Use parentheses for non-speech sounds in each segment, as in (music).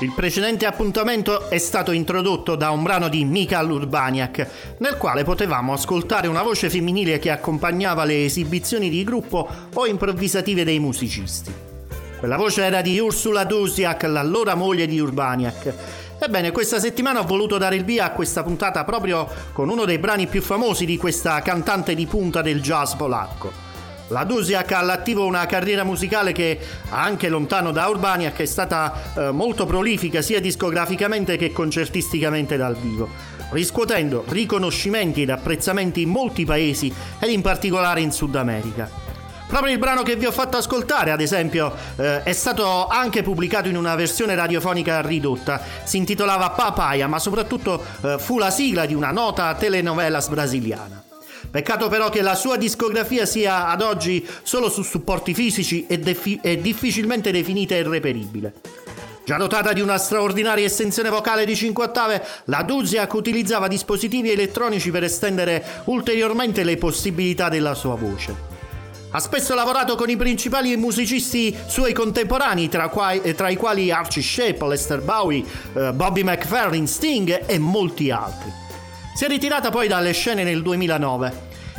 Il precedente appuntamento è stato introdotto da un brano di Mikhail Urbaniak, nel quale potevamo ascoltare una voce femminile che accompagnava le esibizioni di gruppo o improvvisative dei musicisti. Quella voce era di Ursula Dusiak, l'allora moglie di Urbaniak. Ebbene, questa settimana ho voluto dare il via a questa puntata proprio con uno dei brani più famosi di questa cantante di punta del jazz polacco. La Dusiak ha all'attivo una carriera musicale che, anche lontano da Urbaniak, è stata eh, molto prolifica sia discograficamente che concertisticamente dal vivo, riscuotendo riconoscimenti ed apprezzamenti in molti paesi ed in particolare in Sud America. Proprio il brano che vi ho fatto ascoltare, ad esempio, eh, è stato anche pubblicato in una versione radiofonica ridotta. Si intitolava Papaya, ma soprattutto eh, fu la sigla di una nota telenovelas brasiliana. Peccato però che la sua discografia sia ad oggi solo su supporti fisici e, defi- e difficilmente definita e reperibile. Già dotata di una straordinaria estensione vocale di 5 ottave, la Duziak utilizzava dispositivi elettronici per estendere ulteriormente le possibilità della sua voce. Ha spesso lavorato con i principali musicisti suoi contemporanei, tra, quai, tra i quali Archie Shepp, Lester Bowie, eh, Bobby McFerrin, Sting e molti altri. Si è ritirata poi dalle scene nel 2009.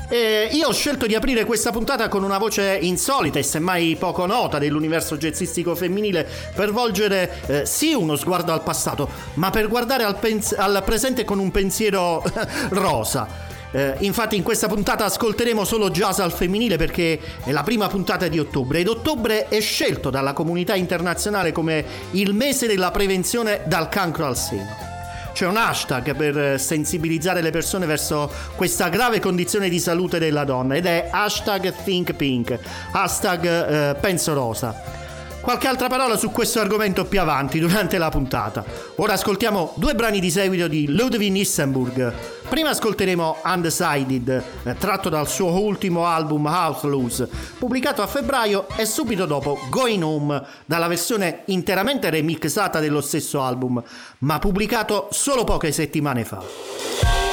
E io ho scelto di aprire questa puntata con una voce insolita e semmai poco nota dell'universo jazzistico femminile per volgere eh, sì uno sguardo al passato, ma per guardare al, pens- al presente con un pensiero (laughs) rosa. Eh, infatti in questa puntata ascolteremo solo jazz al femminile perché è la prima puntata di ottobre ed ottobre è scelto dalla comunità internazionale come il mese della prevenzione dal cancro al seno c'è un hashtag per sensibilizzare le persone verso questa grave condizione di salute della donna ed è hashtag thinkpink, hashtag eh, penso rosa. Qualche altra parola su questo argomento più avanti durante la puntata. Ora ascoltiamo due brani di seguito di Ludwig Nissenburg. Prima ascolteremo Undecided, eh, tratto dal suo ultimo album Loose, pubblicato a febbraio, e subito dopo Going Home, dalla versione interamente remixata dello stesso album, ma pubblicato solo poche settimane fa.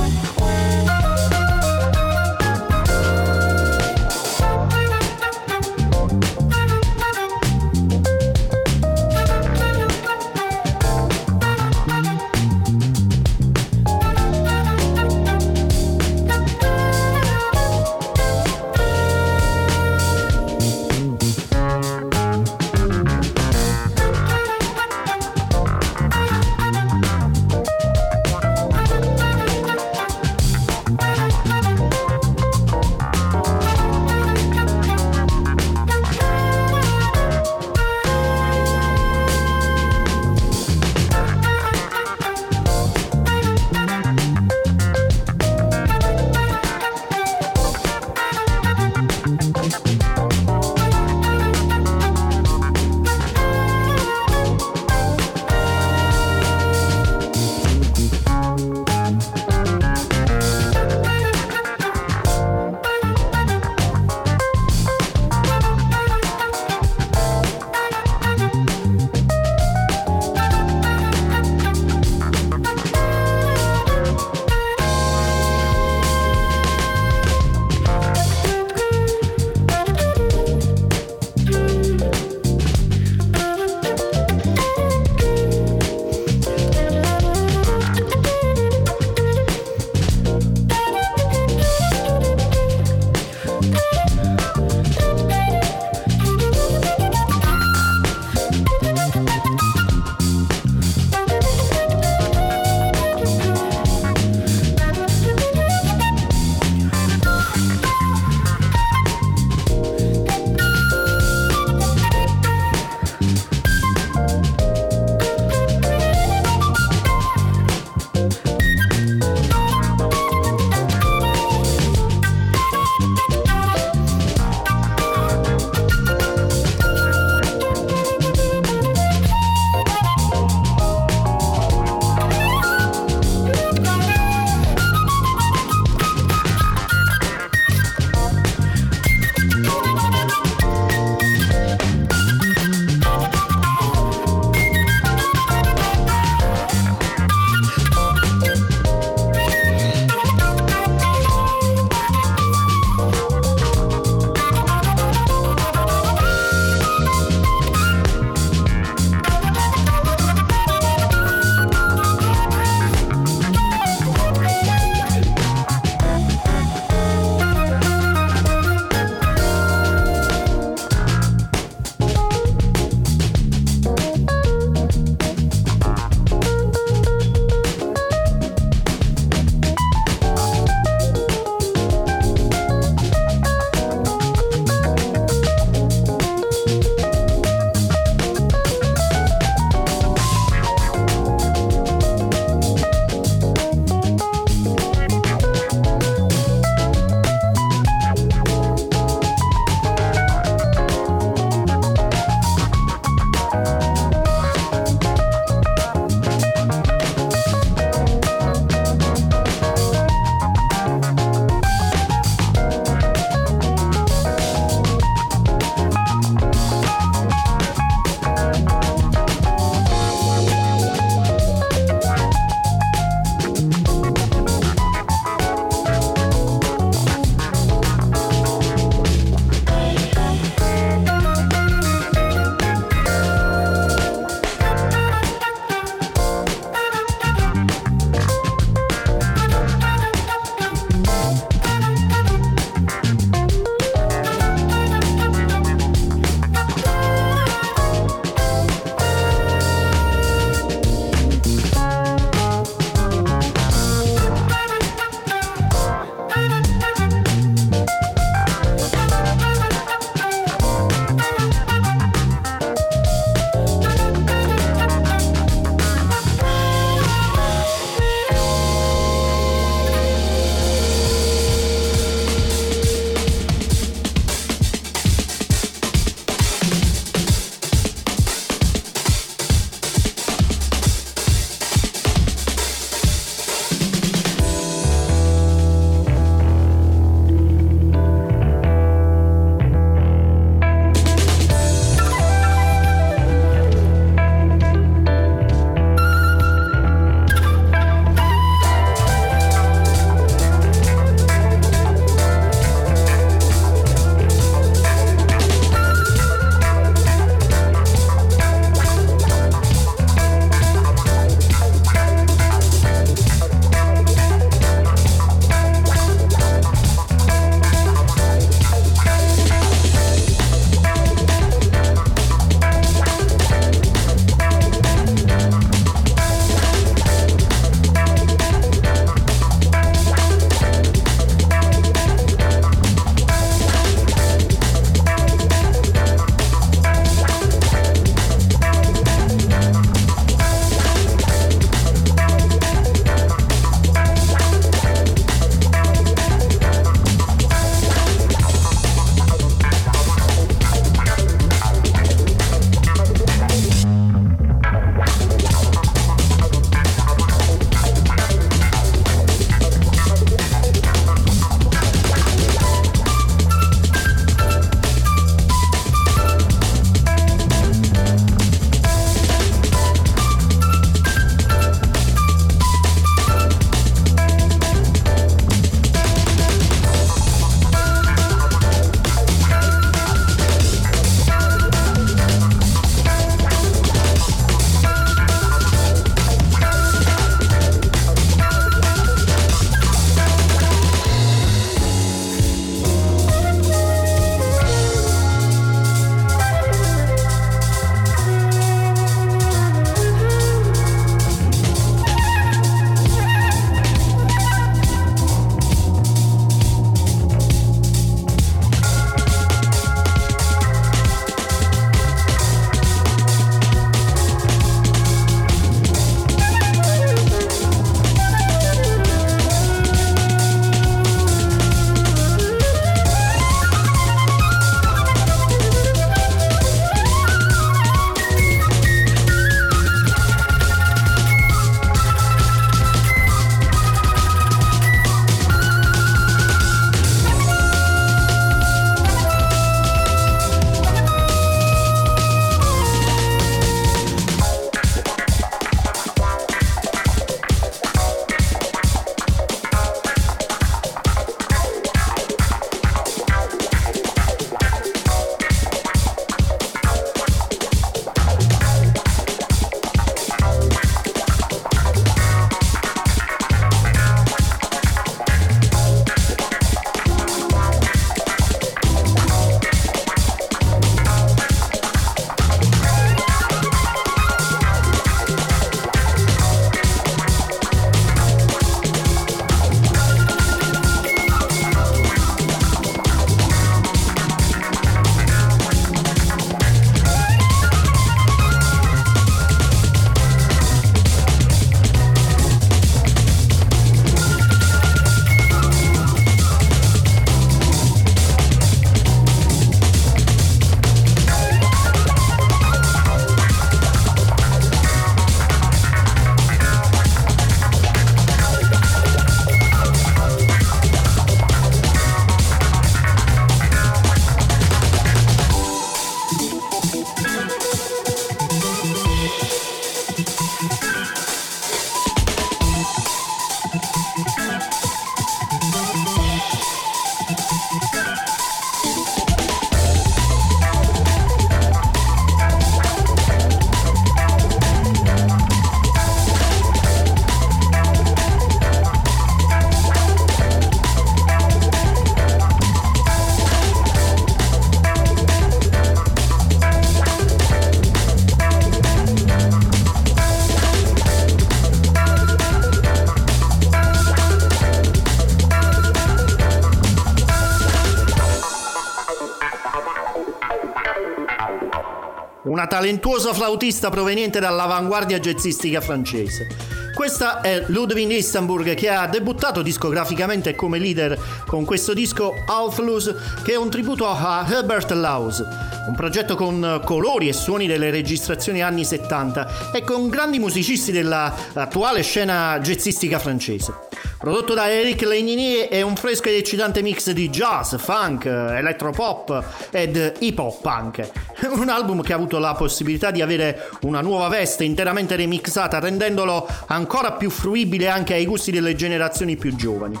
Una talentuosa flautista proveniente dall'avanguardia jazzistica francese. Questa è Ludwig Istanburg che ha debuttato discograficamente come leader con questo disco Outflows che è un tributo a Herbert Laws, un progetto con colori e suoni delle registrazioni anni 70 e con grandi musicisti dell'attuale scena jazzistica francese. Prodotto da Eric Legnini è un fresco ed eccitante mix di jazz, funk, electropop ed hip hop punk. (laughs) Un album che ha avuto la possibilità di avere una nuova veste interamente remixata, rendendolo ancora più fruibile anche ai gusti delle generazioni più giovani.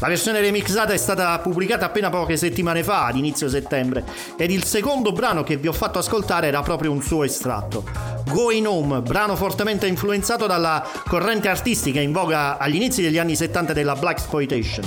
La versione remixata è stata pubblicata appena poche settimane fa, ad inizio settembre, ed il secondo brano che vi ho fatto ascoltare era proprio un suo estratto. Going Home, brano fortemente influenzato dalla corrente artistica in voga agli inizi degli anni 70 della Black Exploitation.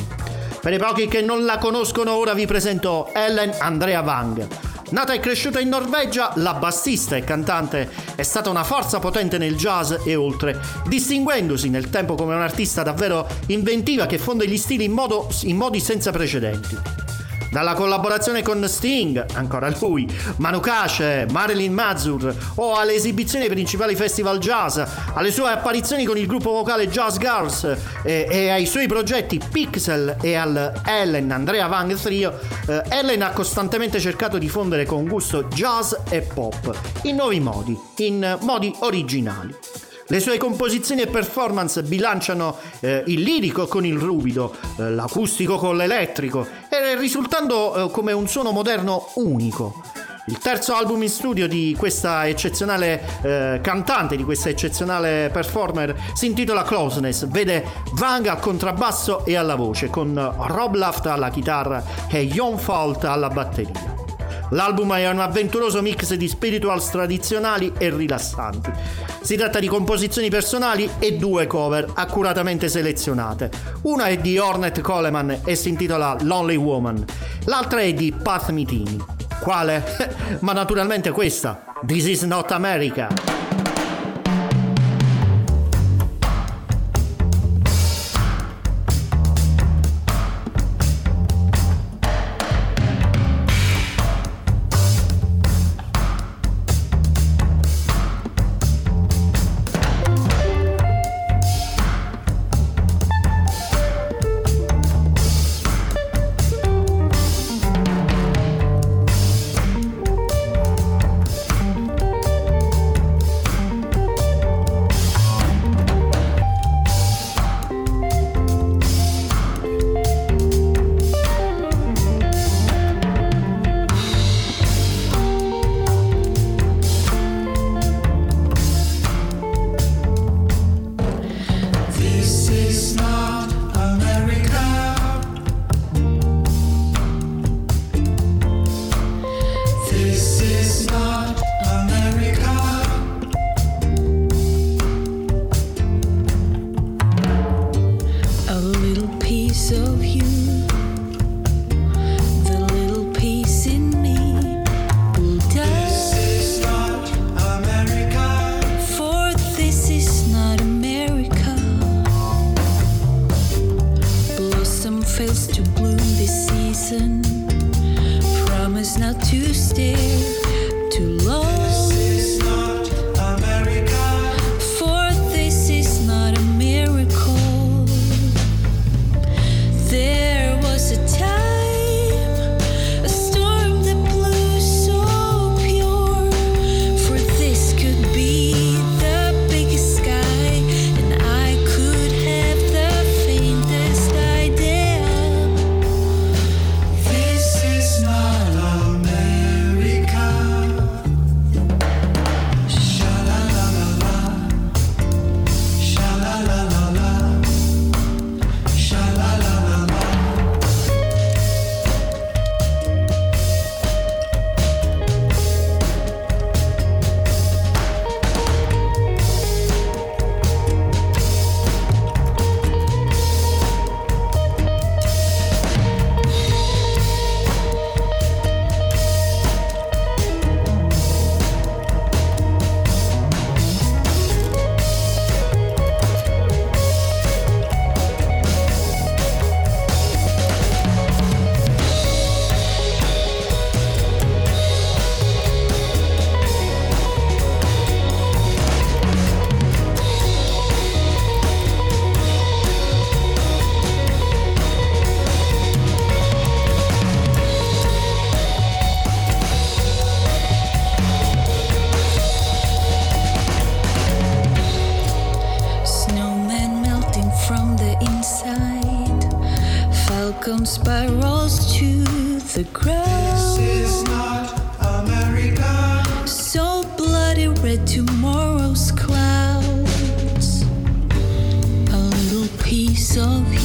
Per i pochi che non la conoscono, ora vi presento Ellen Andrea Wang Nata e cresciuta in Norvegia, la bassista e cantante è stata una forza potente nel jazz e oltre, distinguendosi nel tempo come un'artista davvero inventiva che fonde gli stili in, modo, in modi senza precedenti. Dalla collaborazione con Sting, ancora lui, Manu Kace, Marilyn Mazur o alle esibizioni ai principali festival jazz, alle sue apparizioni con il gruppo vocale Jazz Girls e, e ai suoi progetti Pixel e al Ellen Andrea Wang Trio, eh, Ellen ha costantemente cercato di fondere con gusto jazz e pop in nuovi modi, in modi originali. Le sue composizioni e performance bilanciano eh, il lirico con il ruvido, eh, l'acustico con l'elettrico, eh, risultando eh, come un suono moderno unico. Il terzo album in studio di questa eccezionale eh, cantante, di questa eccezionale performer, si intitola Closeness. Vede Vang al contrabbasso e alla voce, con Rob Laft alla chitarra e Jon Fault alla batteria. L'album è un avventuroso mix di spirituals tradizionali e rilassanti. Si tratta di composizioni personali e due cover accuratamente selezionate. Una è di Ornette Coleman e si intitola Lonely Woman, l'altra è di Pat Mitini. Quale? (laughs) Ma naturalmente questa, This is not America. so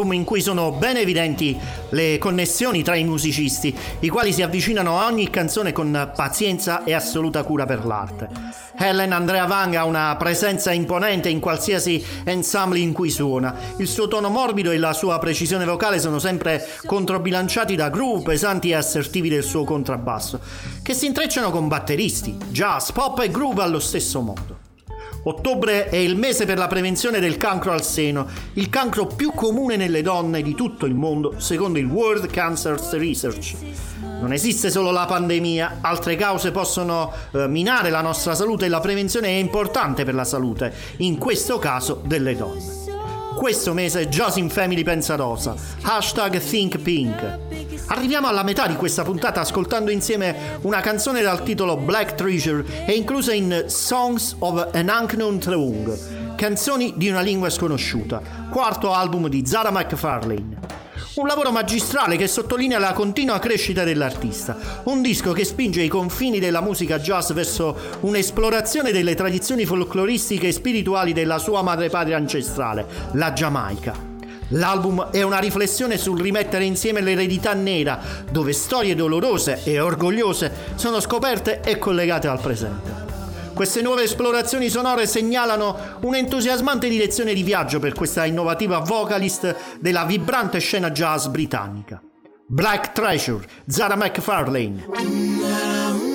album in cui sono ben evidenti le connessioni tra i musicisti, i quali si avvicinano a ogni canzone con pazienza e assoluta cura per l'arte. Helen Andrea Wang ha una presenza imponente in qualsiasi ensemble in cui suona. Il suo tono morbido e la sua precisione vocale sono sempre controbilanciati da groove pesanti e assertivi del suo contrabbasso, che si intrecciano con batteristi, jazz, pop e groove allo stesso modo. Ottobre è il mese per la prevenzione del cancro al seno, il cancro più comune nelle donne di tutto il mondo, secondo il World Cancer Research. Non esiste solo la pandemia, altre cause possono eh, minare la nostra salute e la prevenzione è importante per la salute, in questo caso delle donne. Questo mese Jazz in Family pensa rosa, hashtag Think Pink. Arriviamo alla metà di questa puntata ascoltando insieme una canzone dal titolo Black Treasure e inclusa in Songs of an Unknown Tongue, canzoni di una lingua sconosciuta, quarto album di Zara McFarlane. Un lavoro magistrale che sottolinea la continua crescita dell'artista, un disco che spinge i confini della musica jazz verso un'esplorazione delle tradizioni folcloristiche e spirituali della sua madrepatria ancestrale, la Giamaica. L'album è una riflessione sul rimettere insieme l'eredità nera, dove storie dolorose e orgogliose sono scoperte e collegate al presente. Queste nuove esplorazioni sonore segnalano un'entusiasmante direzione di viaggio per questa innovativa vocalist della vibrante scena jazz britannica. Black Treasure, Zara McFarlane.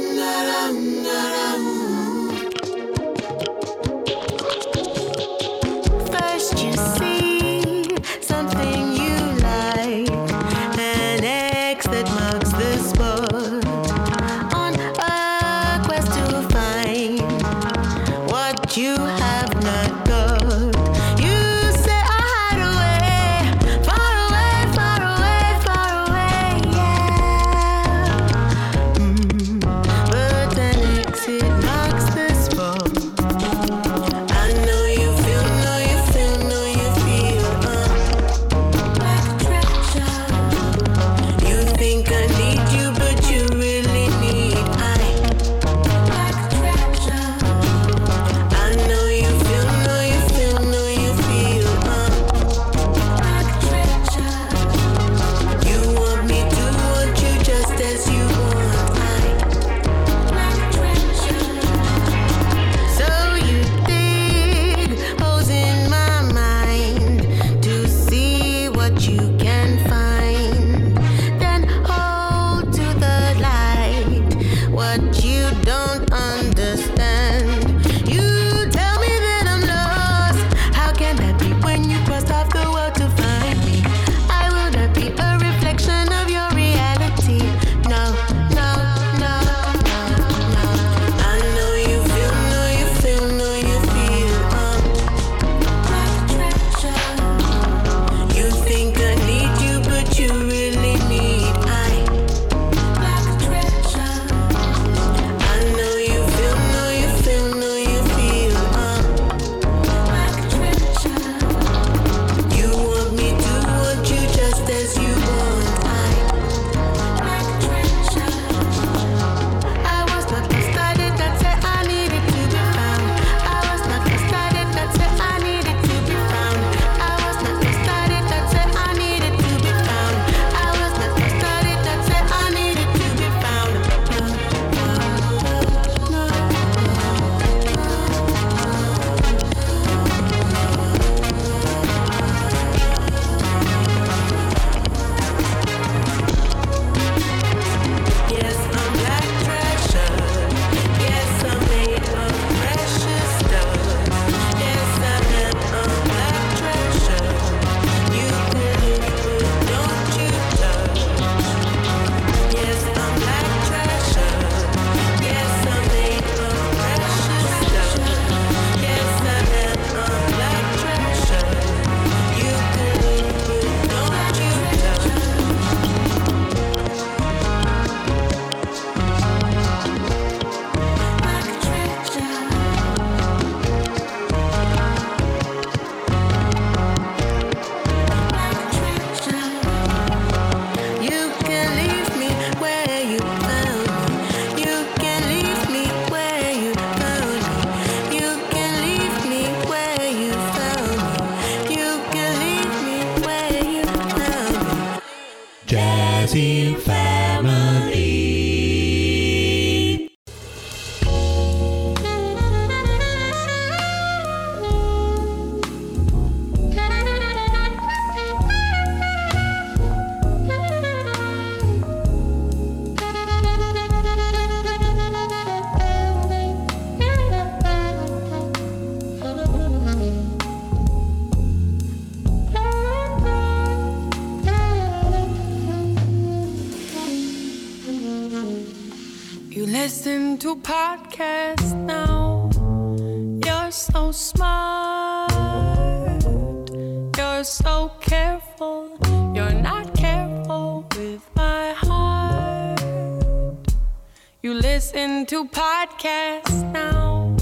Listen to podcasts now.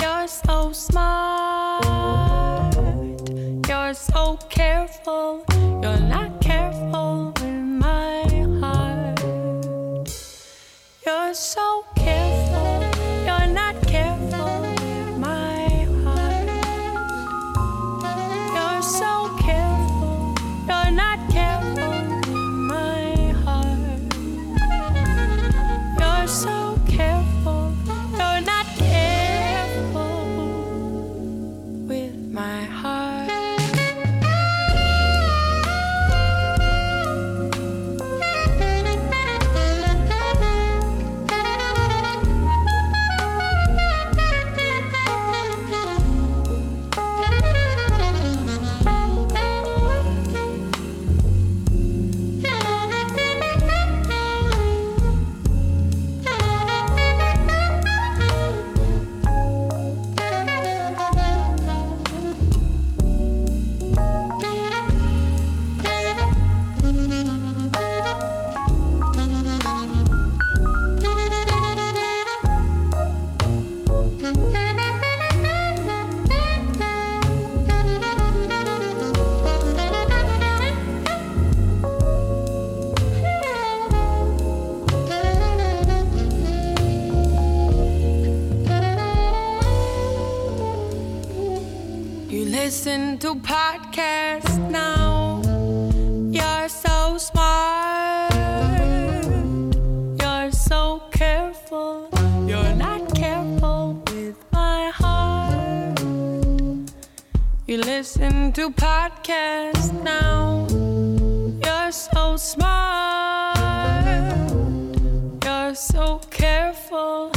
You're so smart. You're so careful. You're not careful with my heart. You listen to podcasts now. You're so smart. You're so careful.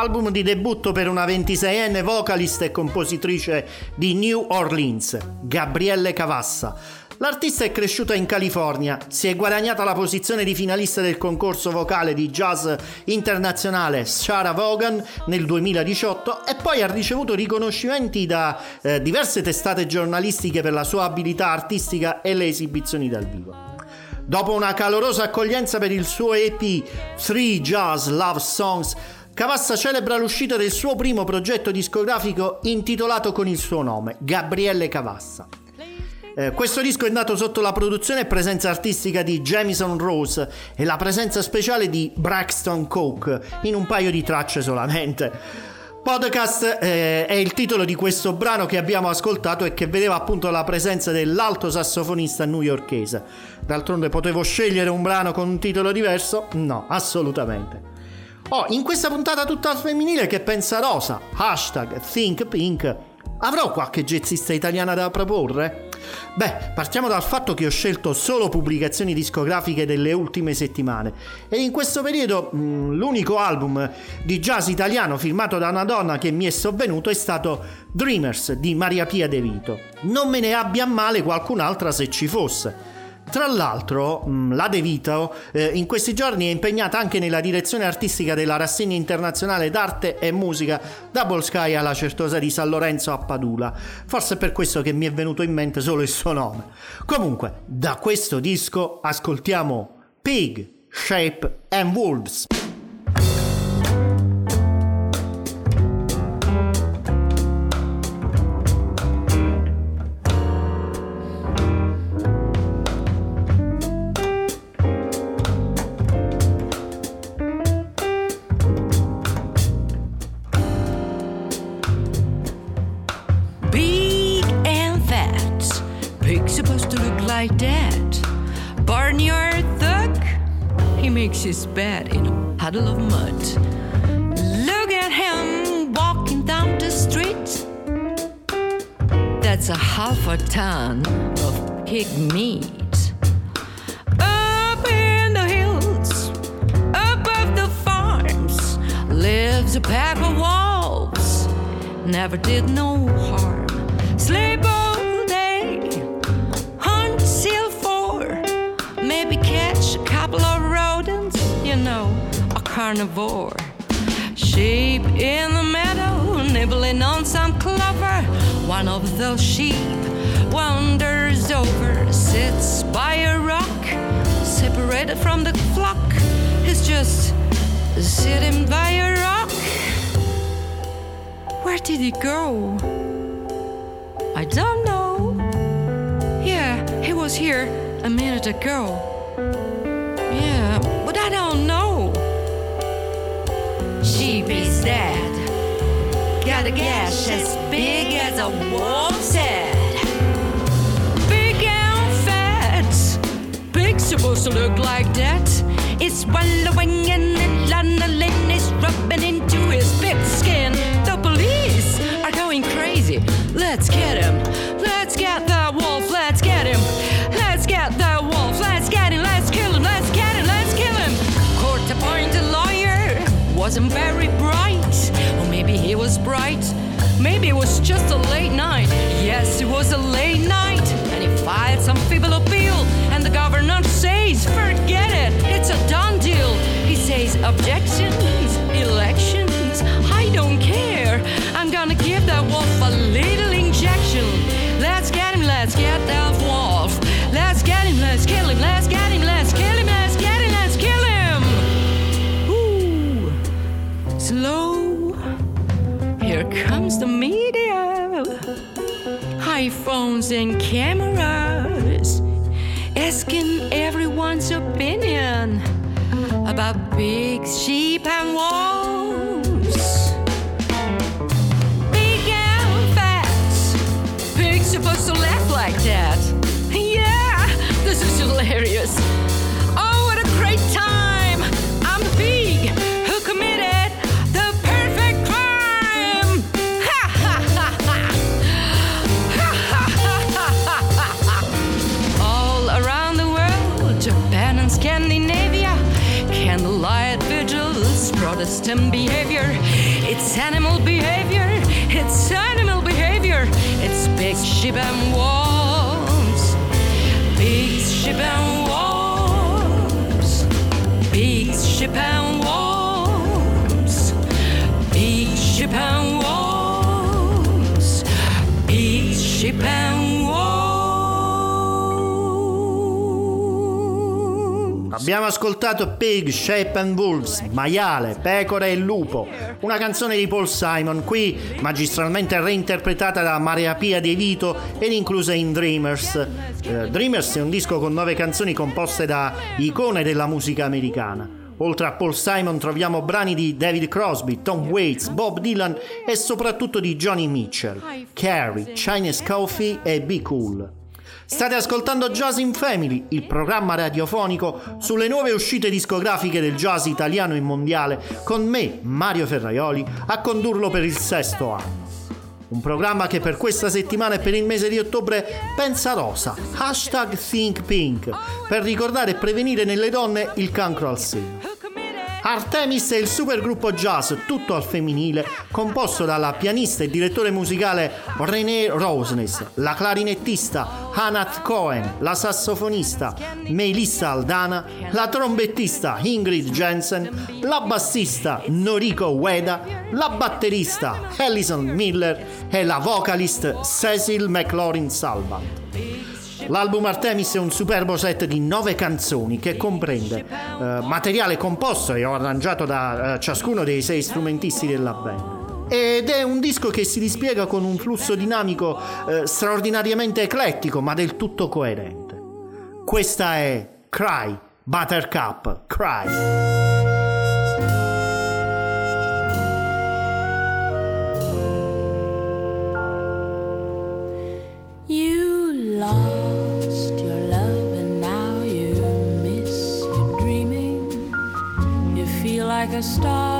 Album di debutto per una 26enne vocalist e compositrice di New Orleans, Gabrielle Cavassa. L'artista è cresciuta in California, si è guadagnata la posizione di finalista del concorso vocale di jazz internazionale Sarah Vaughan nel 2018 e poi ha ricevuto riconoscimenti da eh, diverse testate giornalistiche per la sua abilità artistica e le esibizioni dal vivo. Dopo una calorosa accoglienza per il suo EP Three Jazz Love Songs, Cavassa celebra l'uscita del suo primo progetto discografico intitolato con il suo nome, Gabrielle Cavassa. Eh, questo disco è nato sotto la produzione e presenza artistica di Jamison Rose e la presenza speciale di Braxton Coke in un paio di tracce solamente. Podcast eh, è il titolo di questo brano che abbiamo ascoltato e che vedeva appunto la presenza dell'alto sassofonista newyorkese. D'altronde potevo scegliere un brano con un titolo diverso? No, assolutamente. Oh, in questa puntata tutta femminile che pensa Rosa, hashtag Think Pink, avrò qualche jazzista italiana da proporre? Beh, partiamo dal fatto che ho scelto solo pubblicazioni discografiche delle ultime settimane e in questo periodo mh, l'unico album di jazz italiano firmato da una donna che mi è sovvenuto è stato Dreamers di Maria Pia De Vito. Non me ne abbia male qualcun'altra se ci fosse. Tra l'altro, mh, la De Vito eh, in questi giorni è impegnata anche nella direzione artistica della rassegna internazionale d'arte e musica Double Sky alla Certosa di San Lorenzo a Padula. Forse è per questo che mi è venuto in mente solo il suo nome. Comunque, da questo disco ascoltiamo Pig, Shape and Wolves. Like that. Barnyard thug. He makes his bed in a puddle of mud. Look at him walking down the street. That's a half a ton of pig meat. Up in the hills, above the farms, lives a pack of wolves. Never did no harm. Sleep carnivore. Sheep in the meadow, nibbling on some clover. One of those sheep wanders over, sits by a rock, separated from the flock. He's just sitting by a rock. Where did he go? I don't know. Yeah, he was here a minute ago. Is dead. Got a gash as big as a wolf's head. Big and fat. Pig's supposed to look like that. It's wallowing in it, lanolin is rubbing into his big skin. The police are going crazy. Let's get him. Wasn't very bright. Or maybe he was bright. Maybe it was just a late night. Yes, it was a late night. And he filed some feeble appeal. And the governor says, forget it. It's a done deal. He says, objections, elections. I don't care. I'm gonna give that wolf a little injection. Let's get him, let's get that iPhones and cameras. Asking everyone's opinion about big sheep, and wolves. Big and fat. Pigs supposed to laugh like that. Yeah, this is hilarious. Protestant behavior. It's animal behavior. It's animal behavior. It's big sheep and wolves. Big sheep and wolves. Big sheep and wolves. Big sheep and wolves. Big sheep and wolves. Abbiamo ascoltato Pig, Shape and Wolves, Maiale, Pecora e Lupo, una canzone di Paul Simon, qui magistralmente reinterpretata da Maria Pia De Vito ed inclusa in Dreamers. Eh, Dreamers è un disco con nove canzoni composte da icone della musica americana. Oltre a Paul Simon troviamo brani di David Crosby, Tom Waits, Bob Dylan e soprattutto di Johnny Mitchell, Carrie, Chinese Coffee e Be Cool. State ascoltando Jazz in Family, il programma radiofonico sulle nuove uscite discografiche del jazz italiano e mondiale, con me, Mario Ferraioli, a condurlo per il sesto anno. Un programma che per questa settimana e per il mese di ottobre pensa rosa, hashtag Think Pink, per ricordare e prevenire nelle donne il cancro al seno. Artemis è il supergruppo jazz tutto al femminile composto dalla pianista e direttore musicale René Rosnes, la clarinettista Hannah Cohen, la sassofonista Melissa Aldana, la trombettista Ingrid Jensen, la bassista Noriko Weda, la batterista Alison Miller e la vocalist Cecil McLaurin Salvant. L'album Artemis è un superbo set di nove canzoni che comprende eh, materiale composto e arrangiato da eh, ciascuno dei sei strumentisti della band ed è un disco che si dispiega con un flusso dinamico eh, straordinariamente eclettico ma del tutto coerente. Questa è Cry, Buttercup, Cry. star.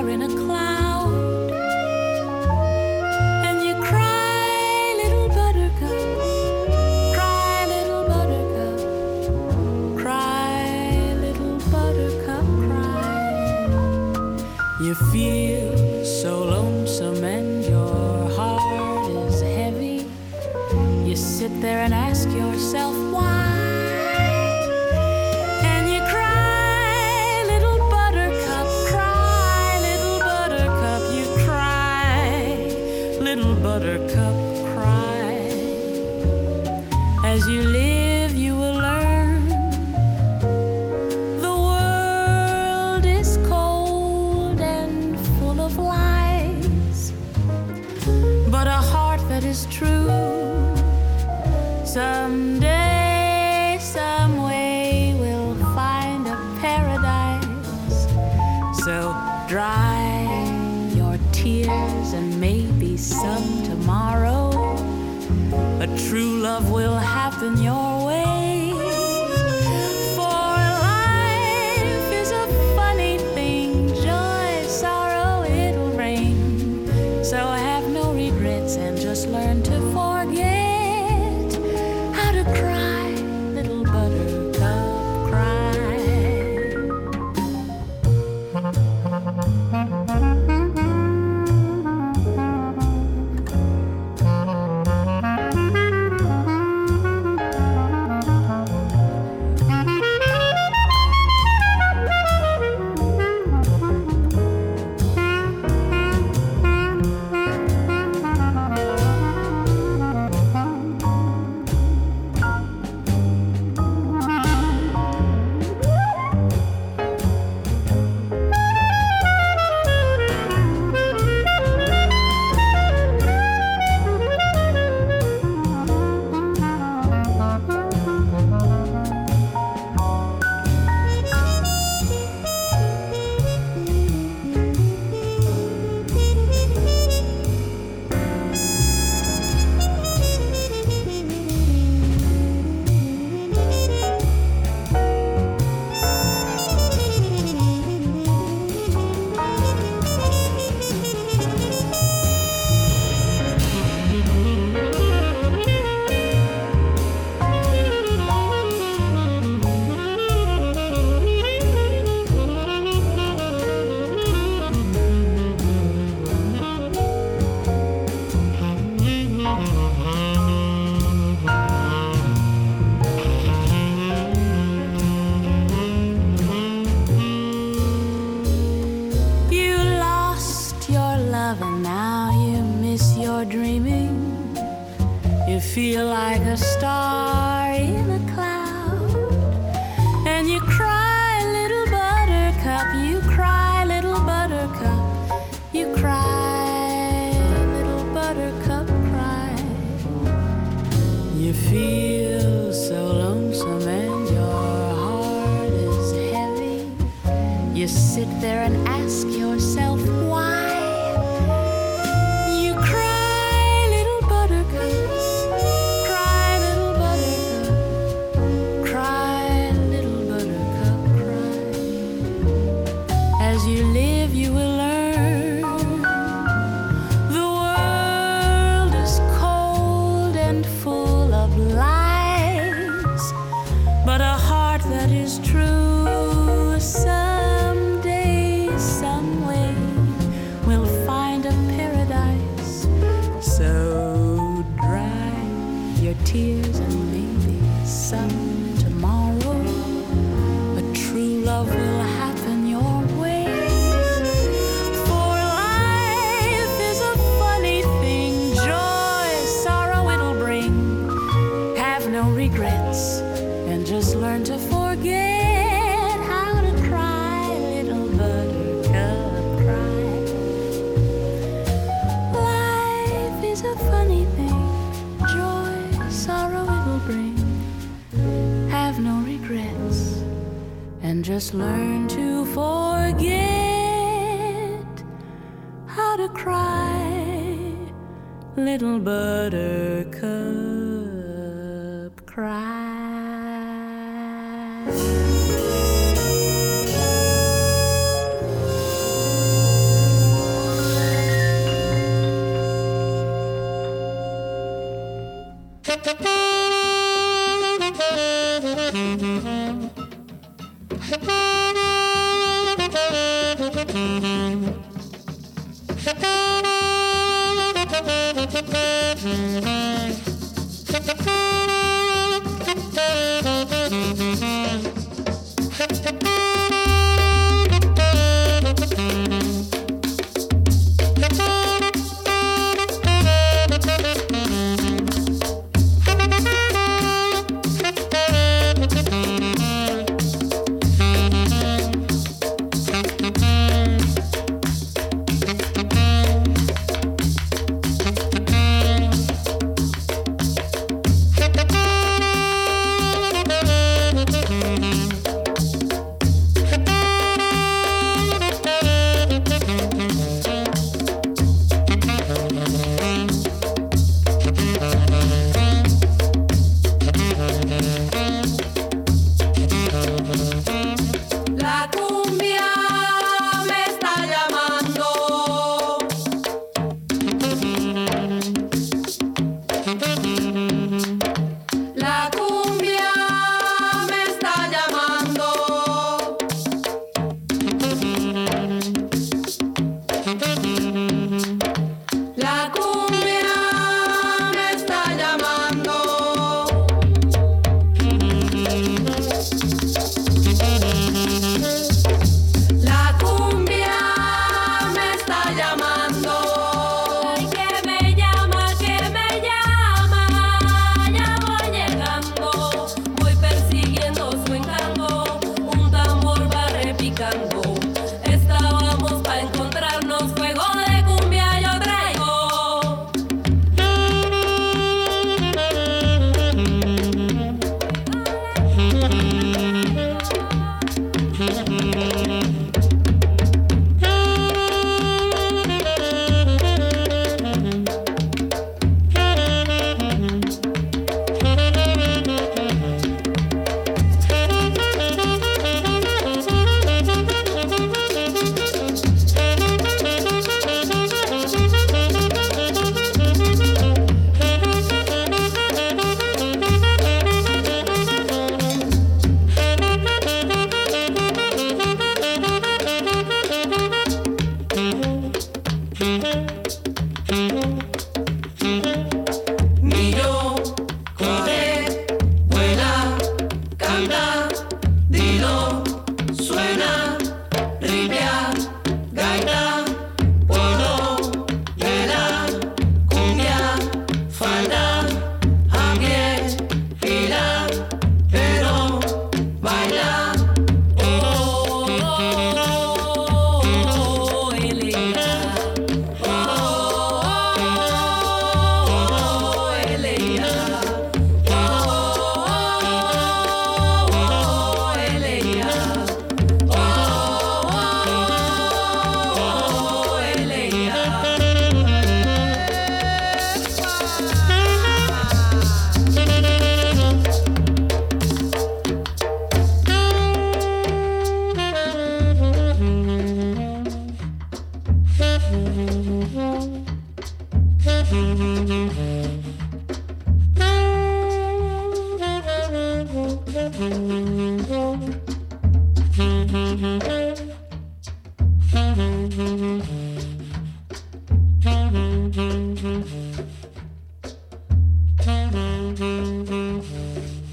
Thank you.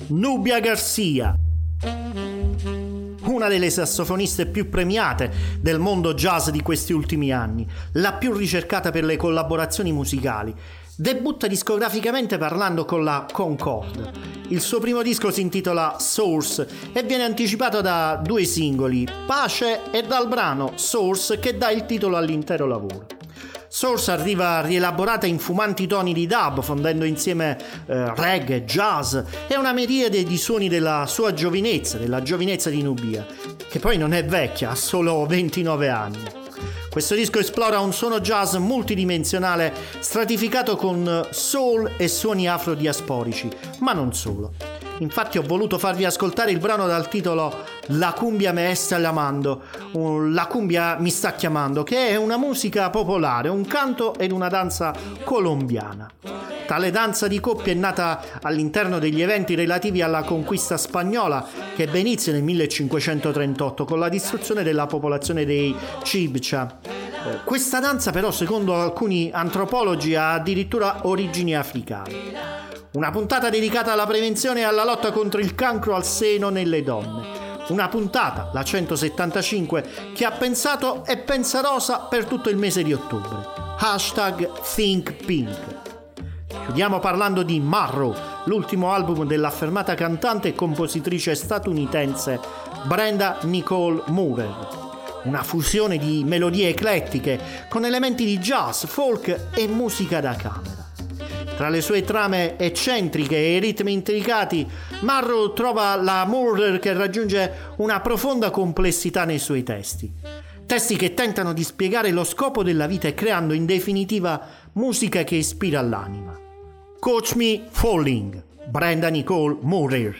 Nubia Garcia, una delle sassofoniste più premiate del mondo jazz di questi ultimi anni, la più ricercata per le collaborazioni musicali. Debutta discograficamente parlando con la Concorde, il suo primo disco si intitola Source e viene anticipato da due singoli, Pace e dal brano Source che dà il titolo all'intero lavoro. Source arriva rielaborata in fumanti toni di dub, fondendo insieme eh, reggae, jazz e una miriade di suoni della sua giovinezza, della giovinezza di Nubia, che poi non è vecchia, ha solo 29 anni. Questo disco esplora un suono jazz multidimensionale stratificato con soul e suoni afrodiasporici, ma non solo. Infatti ho voluto farvi ascoltare il brano dal titolo La cumbia me sta chiamando, La cumbia mi sta chiamando, che è una musica popolare, un canto ed una danza colombiana. Tale danza di coppia è nata all'interno degli eventi relativi alla conquista spagnola che ebbe inizio nel 1538 con la distruzione della popolazione dei Chibcha. Eh, Questa danza però secondo alcuni antropologi ha addirittura origini africane. Una puntata dedicata alla prevenzione e alla lotta contro il cancro al seno nelle donne. Una puntata, la 175, che ha pensato e pensa rosa per tutto il mese di ottobre. Hashtag ThinkPink. Chiudiamo parlando di Marrow, l'ultimo album dell'affermata cantante e compositrice statunitense Brenda Nicole Moorer. Una fusione di melodie eclettiche con elementi di jazz, folk e musica da camera. Tra le sue trame eccentriche e i ritmi intricati, Marrow trova la Moorer che raggiunge una profonda complessità nei suoi testi. Testi che tentano di spiegare lo scopo della vita e creando in definitiva musica che ispira l'anima. Coach Me Falling, Brenda Nicole Moorer.